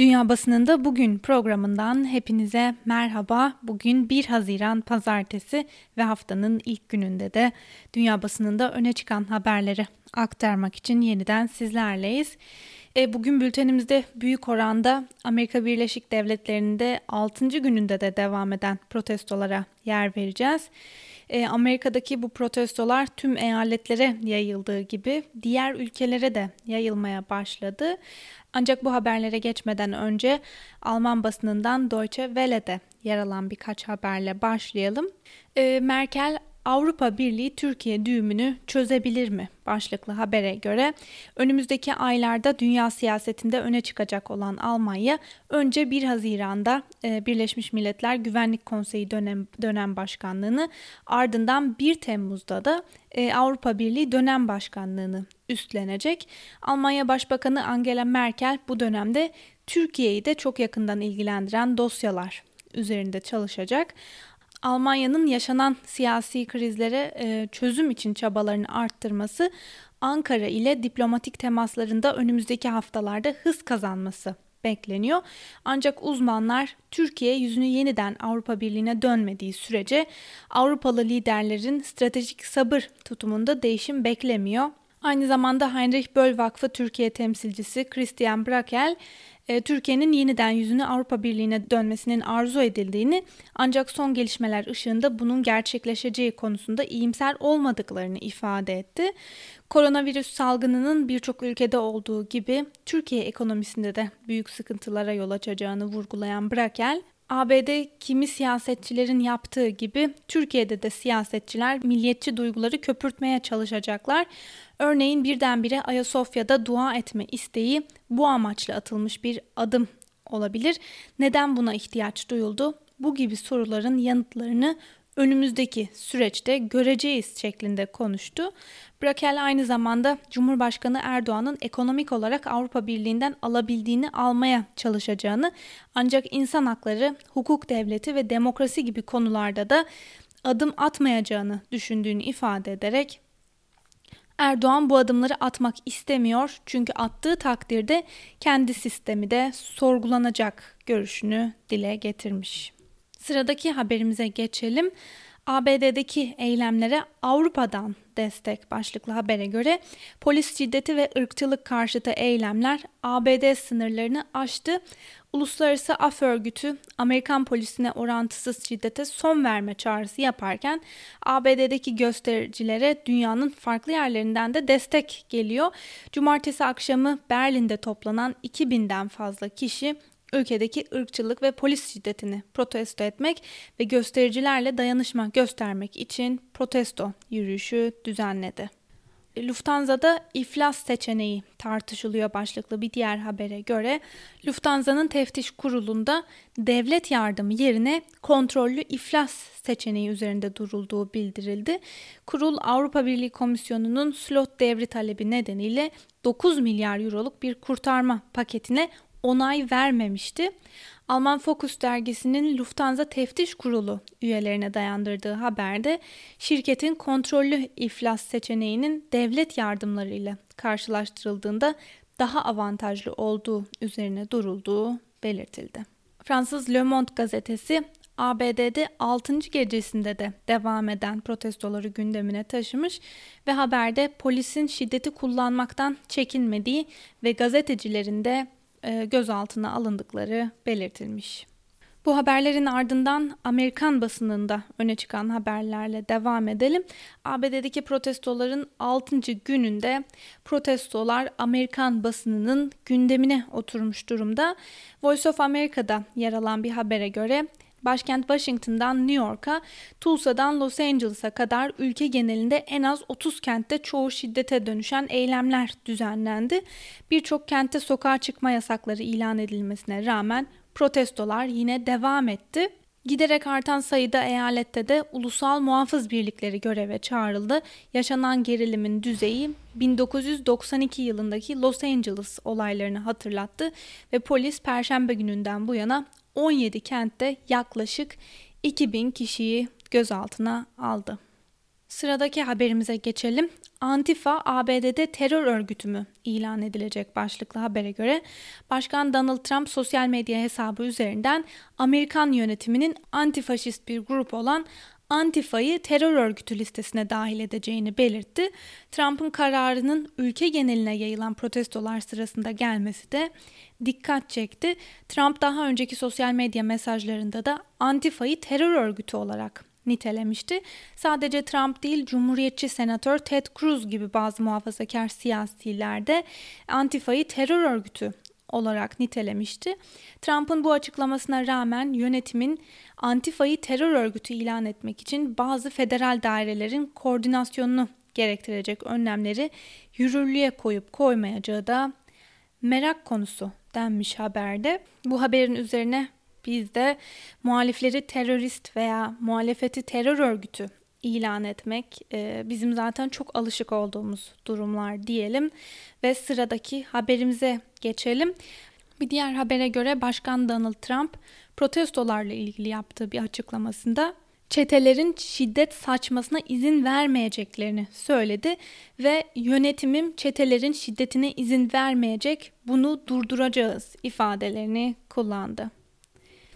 Dünya Basınında Bugün programından hepinize merhaba. Bugün 1 Haziran Pazartesi ve haftanın ilk gününde de Dünya Basınında öne çıkan haberleri aktarmak için yeniden sizlerleyiz. E, bugün bültenimizde büyük oranda Amerika Birleşik Devletleri'nde 6. gününde de devam eden protestolara yer vereceğiz. E, Amerika'daki bu protestolar tüm eyaletlere yayıldığı gibi diğer ülkelere de yayılmaya başladı. Ancak bu haberlere geçmeden önce Alman basınından Deutsche Welle'de yer alan birkaç haberle başlayalım. E, Merkel Avrupa Birliği Türkiye düğümünü çözebilir mi? Başlıklı habere göre önümüzdeki aylarda dünya siyasetinde öne çıkacak olan Almanya önce 1 Haziran'da e, Birleşmiş Milletler Güvenlik Konseyi dönem, dönem başkanlığını ardından 1 Temmuz'da da e, Avrupa Birliği dönem başkanlığını üstlenecek. Almanya Başbakanı Angela Merkel bu dönemde Türkiye'yi de çok yakından ilgilendiren dosyalar üzerinde çalışacak. Almanya'nın yaşanan siyasi krizlere e, çözüm için çabalarını arttırması, Ankara ile diplomatik temaslarında önümüzdeki haftalarda hız kazanması bekleniyor. Ancak uzmanlar Türkiye yüzünü yeniden Avrupa Birliği'ne dönmediği sürece Avrupalı liderlerin stratejik sabır tutumunda değişim beklemiyor. Aynı zamanda Heinrich Böll Vakfı Türkiye temsilcisi Christian Brakel, e, Türkiye'nin yeniden yüzünü Avrupa Birliği'ne dönmesinin arzu edildiğini ancak son gelişmeler ışığında bunun gerçekleşeceği konusunda iyimser olmadıklarını ifade etti. Koronavirüs salgınının birçok ülkede olduğu gibi Türkiye ekonomisinde de büyük sıkıntılara yol açacağını vurgulayan Brakel, ABD kimi siyasetçilerin yaptığı gibi Türkiye'de de siyasetçiler milliyetçi duyguları köpürtmeye çalışacaklar. Örneğin birdenbire Ayasofya'da dua etme isteği bu amaçla atılmış bir adım olabilir. Neden buna ihtiyaç duyuldu? Bu gibi soruların yanıtlarını önümüzdeki süreçte göreceğiz şeklinde konuştu. Brakel aynı zamanda Cumhurbaşkanı Erdoğan'ın ekonomik olarak Avrupa Birliği'nden alabildiğini almaya çalışacağını ancak insan hakları, hukuk devleti ve demokrasi gibi konularda da adım atmayacağını düşündüğünü ifade ederek Erdoğan bu adımları atmak istemiyor çünkü attığı takdirde kendi sistemi de sorgulanacak görüşünü dile getirmiş. Sıradaki haberimize geçelim. ABD'deki eylemlere Avrupa'dan destek başlıklı habere göre polis şiddeti ve ırkçılık karşıtı eylemler ABD sınırlarını aştı. Uluslararası Af Örgütü Amerikan polisine orantısız şiddete son verme çağrısı yaparken ABD'deki göstericilere dünyanın farklı yerlerinden de destek geliyor. Cumartesi akşamı Berlin'de toplanan 2000'den fazla kişi ülkedeki ırkçılık ve polis şiddetini protesto etmek ve göstericilerle dayanışma göstermek için protesto yürüyüşü düzenledi. Lufthansa'da iflas seçeneği tartışılıyor başlıklı bir diğer habere göre Lufthansa'nın teftiş kurulunda devlet yardımı yerine kontrollü iflas seçeneği üzerinde durulduğu bildirildi. Kurul Avrupa Birliği Komisyonu'nun slot devri talebi nedeniyle 9 milyar euroluk bir kurtarma paketine onay vermemişti. Alman Focus dergisinin Lufthansa Teftiş Kurulu üyelerine dayandırdığı haberde şirketin kontrollü iflas seçeneğinin devlet yardımlarıyla karşılaştırıldığında daha avantajlı olduğu üzerine durulduğu belirtildi. Fransız Le Monde gazetesi ABD'de 6. gecesinde de devam eden protestoları gündemine taşımış ve haberde polisin şiddeti kullanmaktan çekinmediği ve gazetecilerin de gözaltına alındıkları belirtilmiş. Bu haberlerin ardından Amerikan basınında öne çıkan haberlerle devam edelim. ABD'deki protestoların 6. gününde protestolar Amerikan basınının gündemine oturmuş durumda. Voice of America'da yer alan bir habere göre Başkent Washington'dan New York'a, Tulsa'dan Los Angeles'a kadar ülke genelinde en az 30 kentte çoğu şiddete dönüşen eylemler düzenlendi. Birçok kentte sokağa çıkma yasakları ilan edilmesine rağmen protestolar yine devam etti. Giderek artan sayıda eyalette de ulusal muhafız birlikleri göreve çağrıldı. Yaşanan gerilimin düzeyi 1992 yılındaki Los Angeles olaylarını hatırlattı ve polis perşembe gününden bu yana 17 kentte yaklaşık 2000 kişiyi gözaltına aldı. Sıradaki haberimize geçelim. Antifa ABD'de terör örgütü mü ilan edilecek başlıklı habere göre Başkan Donald Trump sosyal medya hesabı üzerinden Amerikan yönetiminin antifaşist bir grup olan Antifa'yı terör örgütü listesine dahil edeceğini belirtti. Trump'ın kararının ülke geneline yayılan protestolar sırasında gelmesi de dikkat çekti. Trump daha önceki sosyal medya mesajlarında da Antifa'yı terör örgütü olarak nitelemişti. Sadece Trump değil Cumhuriyetçi Senatör Ted Cruz gibi bazı muhafazakar siyasiler de Antifa'yı terör örgütü olarak nitelemişti. Trump'ın bu açıklamasına rağmen yönetimin Antifa'yı terör örgütü ilan etmek için bazı federal dairelerin koordinasyonunu gerektirecek önlemleri yürürlüğe koyup koymayacağı da merak konusu denmiş haberde. Bu haberin üzerine biz de muhalifleri terörist veya muhalefeti terör örgütü ilan etmek e, bizim zaten çok alışık olduğumuz durumlar diyelim ve sıradaki haberimize geçelim. Bir diğer habere göre Başkan Donald Trump protestolarla ilgili yaptığı bir açıklamasında çetelerin şiddet saçmasına izin vermeyeceklerini söyledi ve yönetimim çetelerin şiddetine izin vermeyecek, bunu durduracağız ifadelerini kullandı.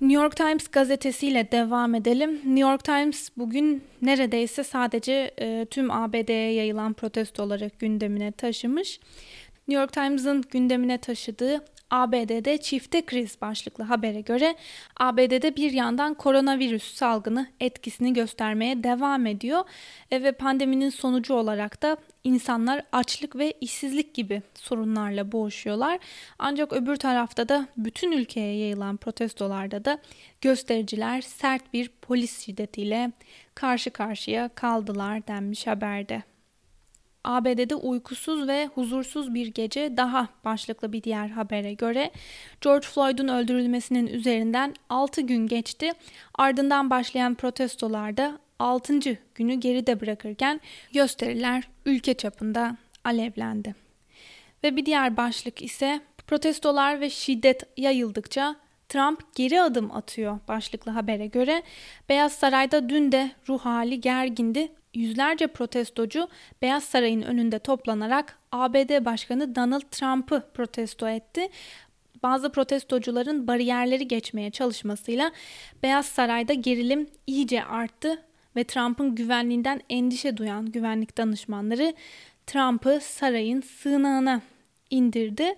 New York Times gazetesiyle devam edelim. New York Times bugün neredeyse sadece e, tüm ABD'ye yayılan protestoları gündemine taşımış. New York Times'ın gündemine taşıdığı ABD'de çifte kriz başlıklı habere göre ABD'de bir yandan koronavirüs salgını etkisini göstermeye devam ediyor e, ve pandeminin sonucu olarak da insanlar açlık ve işsizlik gibi sorunlarla boğuşuyorlar. Ancak öbür tarafta da bütün ülkeye yayılan protestolarda da göstericiler sert bir polis şiddetiyle karşı karşıya kaldılar denmiş haberde. ABD'de uykusuz ve huzursuz bir gece daha başlıklı bir diğer habere göre George Floyd'un öldürülmesinin üzerinden 6 gün geçti. Ardından başlayan protestolarda 6. günü geride bırakırken gösteriler ülke çapında alevlendi. Ve bir diğer başlık ise protestolar ve şiddet yayıldıkça Trump geri adım atıyor başlıklı habere göre. Beyaz Saray'da dün de ruh hali gergindi yüzlerce protestocu Beyaz Saray'ın önünde toplanarak ABD Başkanı Donald Trump'ı protesto etti. Bazı protestocuların bariyerleri geçmeye çalışmasıyla Beyaz Saray'da gerilim iyice arttı ve Trump'ın güvenliğinden endişe duyan güvenlik danışmanları Trump'ı sarayın sığınağına indirdi.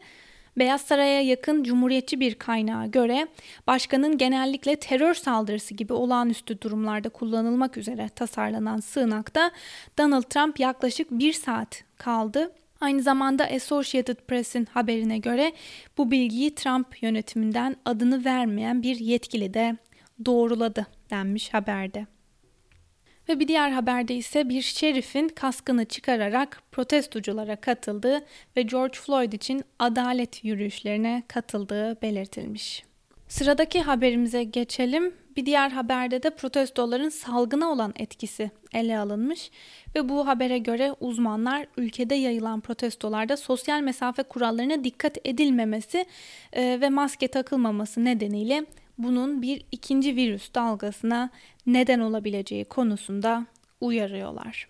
Beyaz Saray'a yakın cumhuriyetçi bir kaynağa göre başkanın genellikle terör saldırısı gibi olağanüstü durumlarda kullanılmak üzere tasarlanan sığınakta Donald Trump yaklaşık bir saat kaldı. Aynı zamanda Associated Press'in haberine göre bu bilgiyi Trump yönetiminden adını vermeyen bir yetkili de doğruladı denmiş haberde. Ve bir diğer haberde ise bir şerifin kaskını çıkararak protestoculara katıldığı ve George Floyd için adalet yürüyüşlerine katıldığı belirtilmiş. Sıradaki haberimize geçelim. Bir diğer haberde de protestoların salgına olan etkisi ele alınmış ve bu habere göre uzmanlar ülkede yayılan protestolarda sosyal mesafe kurallarına dikkat edilmemesi e, ve maske takılmaması nedeniyle bunun bir ikinci virüs dalgasına neden olabileceği konusunda uyarıyorlar.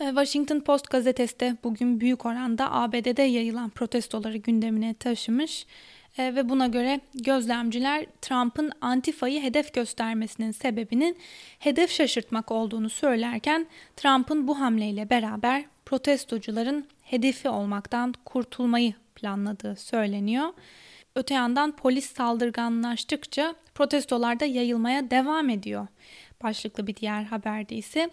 E, Washington Post gazetesi de bugün büyük oranda ABD'de yayılan protestoları gündemine taşımış e, ve buna göre gözlemciler Trump'ın Antifa'yı hedef göstermesinin sebebinin hedef şaşırtmak olduğunu söylerken Trump'ın bu hamleyle beraber protestocuların hedefi olmaktan kurtulmayı planladığı söyleniyor. Öte yandan polis saldırganlaştıkça protestolarda yayılmaya devam ediyor. Başlıklı bir diğer haberde ise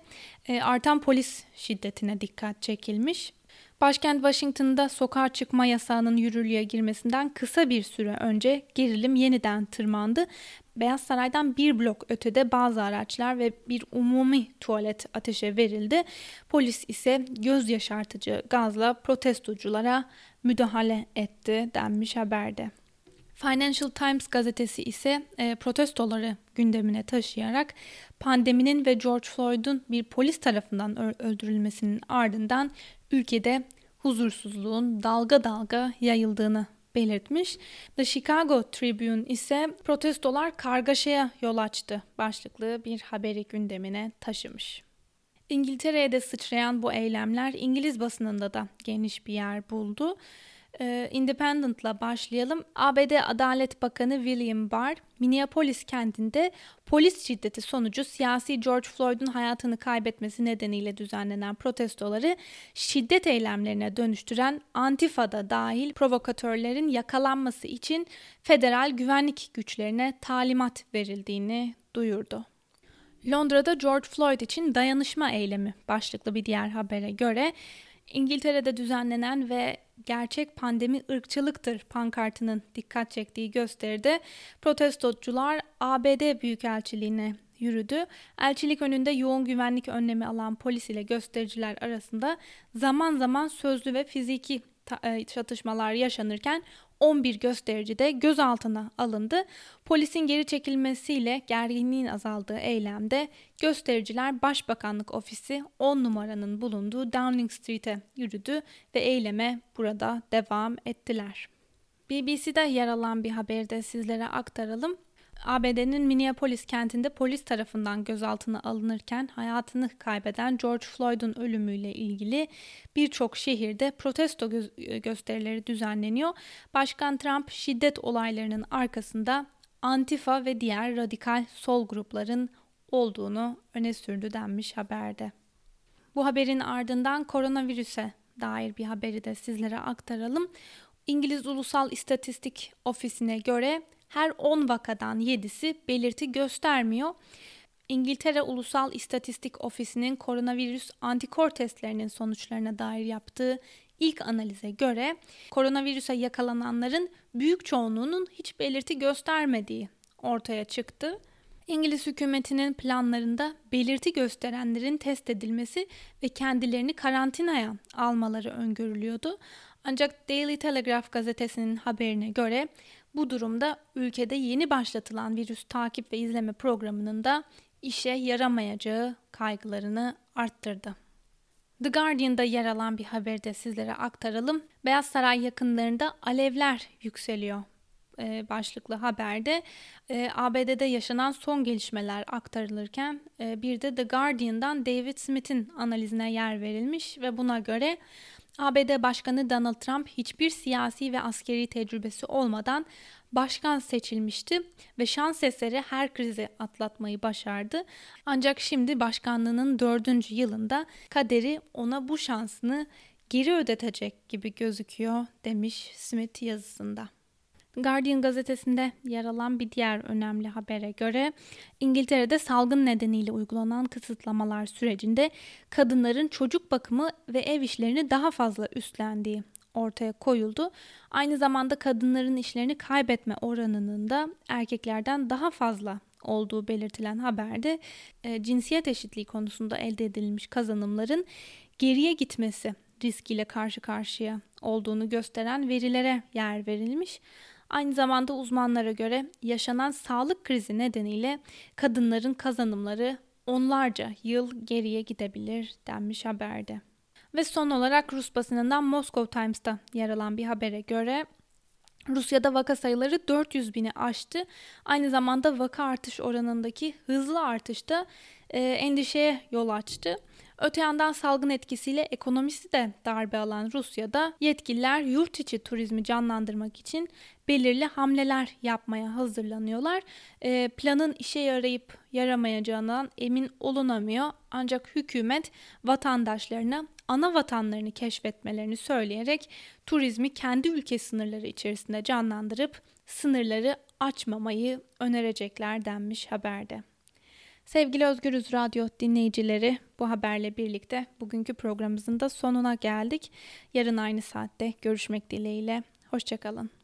e, artan polis şiddetine dikkat çekilmiş. Başkent Washington'da sokağa çıkma yasağının yürürlüğe girmesinden kısa bir süre önce gerilim yeniden tırmandı. Beyaz Saray'dan bir blok ötede bazı araçlar ve bir umumi tuvalet ateşe verildi. Polis ise göz yaşartıcı gazla protestoculara müdahale etti denmiş haberde. Financial Times gazetesi ise e, protestoları gündemine taşıyarak pandeminin ve George Floyd'un bir polis tarafından öldürülmesinin ardından ülkede huzursuzluğun dalga dalga yayıldığını belirtmiş. The Chicago Tribune ise protestolar kargaşaya yol açtı başlıklı bir haberi gündemine taşımış. İngiltere'ye de sıçrayan bu eylemler İngiliz basınında da geniş bir yer buldu. Ee, Independent'la başlayalım. ABD Adalet Bakanı William Barr, Minneapolis kentinde polis şiddeti sonucu siyasi George Floyd'un hayatını kaybetmesi nedeniyle düzenlenen protestoları şiddet eylemlerine dönüştüren Antifa'da dahil provokatörlerin yakalanması için federal güvenlik güçlerine talimat verildiğini duyurdu. Londra'da George Floyd için dayanışma eylemi başlıklı bir diğer habere göre İngiltere'de düzenlenen ve gerçek pandemi ırkçılıktır pankartının dikkat çektiği gösteride protestocular ABD Büyükelçiliğine yürüdü. Elçilik önünde yoğun güvenlik önlemi alan polis ile göstericiler arasında zaman zaman sözlü ve fiziki çatışmalar yaşanırken 11 gösterici de gözaltına alındı. Polisin geri çekilmesiyle gerginliğin azaldığı eylemde göstericiler Başbakanlık Ofisi 10 numaranın bulunduğu Downing Street'e yürüdü ve eyleme burada devam ettiler. BBC'de yer alan bir haberi de sizlere aktaralım. ABD'nin Minneapolis kentinde polis tarafından gözaltına alınırken hayatını kaybeden George Floyd'un ölümüyle ilgili birçok şehirde protesto gö- gösterileri düzenleniyor. Başkan Trump şiddet olaylarının arkasında Antifa ve diğer radikal sol grupların olduğunu öne sürdü denmiş haberde. Bu haberin ardından koronavirüse dair bir haberi de sizlere aktaralım. İngiliz Ulusal İstatistik Ofisi'ne göre her 10 vakadan 7'si belirti göstermiyor. İngiltere Ulusal İstatistik Ofisi'nin koronavirüs antikor testlerinin sonuçlarına dair yaptığı ilk analize göre koronavirüse yakalananların büyük çoğunluğunun hiç belirti göstermediği ortaya çıktı. İngiliz hükümetinin planlarında belirti gösterenlerin test edilmesi ve kendilerini karantinaya almaları öngörülüyordu. Ancak Daily Telegraph gazetesinin haberine göre bu durumda ülkede yeni başlatılan virüs takip ve izleme programının da işe yaramayacağı kaygılarını arttırdı. The Guardian'da yer alan bir haberi de sizlere aktaralım. Beyaz Saray yakınlarında alevler yükseliyor e, başlıklı haberde e, ABD'de yaşanan son gelişmeler aktarılırken e, bir de The Guardian'dan David Smith'in analizine yer verilmiş ve buna göre ABD Başkanı Donald Trump hiçbir siyasi ve askeri tecrübesi olmadan başkan seçilmişti ve şans eseri her krizi atlatmayı başardı. Ancak şimdi başkanlığının dördüncü yılında kaderi ona bu şansını geri ödetecek gibi gözüküyor demiş Smith yazısında. Guardian gazetesinde yer alan bir diğer önemli habere göre İngiltere'de salgın nedeniyle uygulanan kısıtlamalar sürecinde kadınların çocuk bakımı ve ev işlerini daha fazla üstlendiği ortaya koyuldu. Aynı zamanda kadınların işlerini kaybetme oranının da erkeklerden daha fazla olduğu belirtilen haberde e, cinsiyet eşitliği konusunda elde edilmiş kazanımların geriye gitmesi riskiyle karşı karşıya olduğunu gösteren verilere yer verilmiş. Aynı zamanda uzmanlara göre yaşanan sağlık krizi nedeniyle kadınların kazanımları onlarca yıl geriye gidebilir denmiş haberde. Ve son olarak Rus basınından Moscow Times'ta yer alan bir habere göre Rusya'da vaka sayıları 400 bini aştı. Aynı zamanda vaka artış oranındaki hızlı artış da e, endişeye yol açtı. Öte yandan salgın etkisiyle ekonomisi de darbe alan Rusya'da yetkililer yurt içi turizmi canlandırmak için belirli hamleler yapmaya hazırlanıyorlar. E, planın işe yarayıp yaramayacağından emin olunamıyor. Ancak hükümet vatandaşlarına ana vatanlarını keşfetmelerini söyleyerek turizmi kendi ülke sınırları içerisinde canlandırıp sınırları açmamayı önerecekler denmiş haberde. Sevgili Özgürüz Radyo dinleyicileri bu haberle birlikte bugünkü programımızın da sonuna geldik. Yarın aynı saatte görüşmek dileğiyle. Hoşçakalın.